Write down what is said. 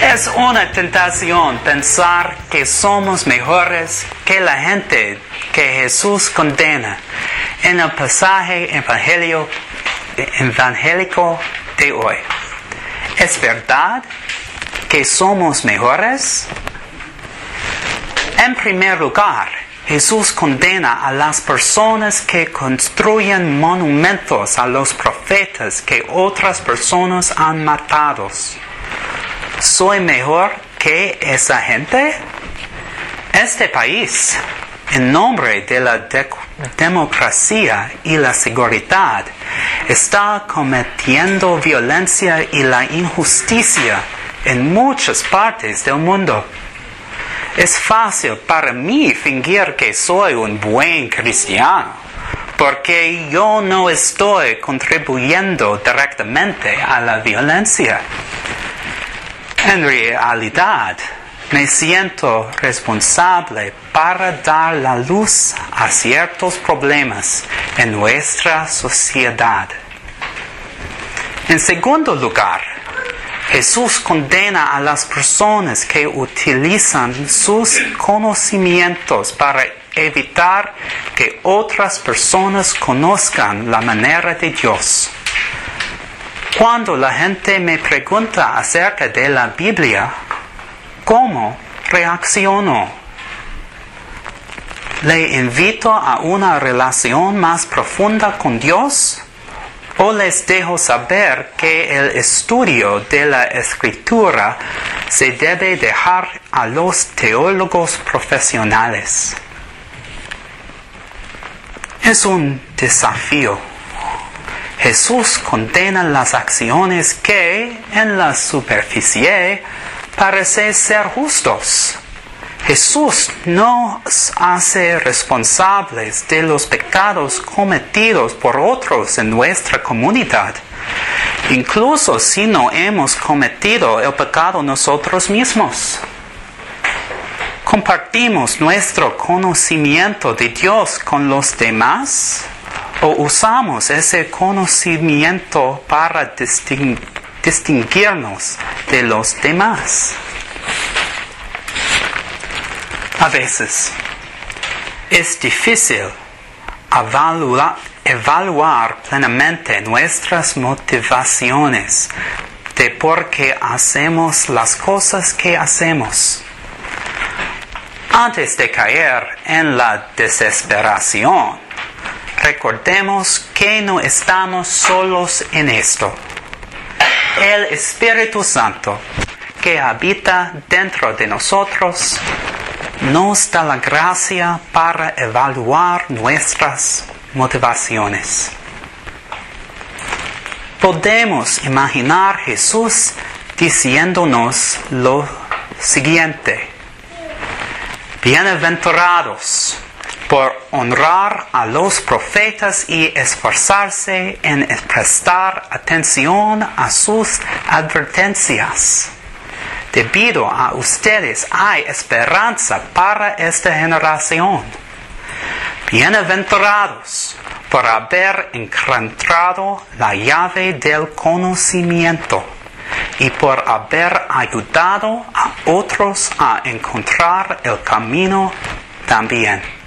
Es una tentación pensar que somos mejores que la gente que Jesús condena en el pasaje evangelio, evangélico de hoy. ¿Es verdad que somos mejores? En primer lugar, Jesús condena a las personas que construyen monumentos a los profetas que otras personas han matado. ¿Soy mejor que esa gente? Este país, en nombre de la democracia y la seguridad, está cometiendo violencia y la injusticia en muchas partes del mundo. Es fácil para mí fingir que soy un buen cristiano, porque yo no estoy contribuyendo directamente a la violencia. En realidad, me siento responsable para dar la luz a ciertos problemas en nuestra sociedad. En segundo lugar, Jesús condena a las personas que utilizan sus conocimientos para evitar que otras personas conozcan la manera de Dios. Cuando la gente me pregunta acerca de la Biblia, ¿cómo reacciono? ¿Le invito a una relación más profunda con Dios? ¿O les dejo saber que el estudio de la escritura se debe dejar a los teólogos profesionales? Es un desafío Jesús condena las acciones que en la superficie parecen ser justos. Jesús nos hace responsables de los pecados cometidos por otros en nuestra comunidad, incluso si no hemos cometido el pecado nosotros mismos. ¿Compartimos nuestro conocimiento de Dios con los demás? O usamos ese conocimiento para distinguirnos de los demás. A veces es difícil evaluar, evaluar plenamente nuestras motivaciones de por qué hacemos las cosas que hacemos. Antes de caer en la desesperación, recordemos que no estamos solos en esto. El Espíritu Santo que habita dentro de nosotros nos da la gracia para evaluar nuestras motivaciones. Podemos imaginar Jesús diciéndonos lo siguiente. Bienaventurados por honrar a los profetas y esforzarse en prestar atención a sus advertencias. Debido a ustedes hay esperanza para esta generación. Bienaventurados por haber encontrado la llave del conocimiento y por haber ayudado a otros a encontrar el camino también.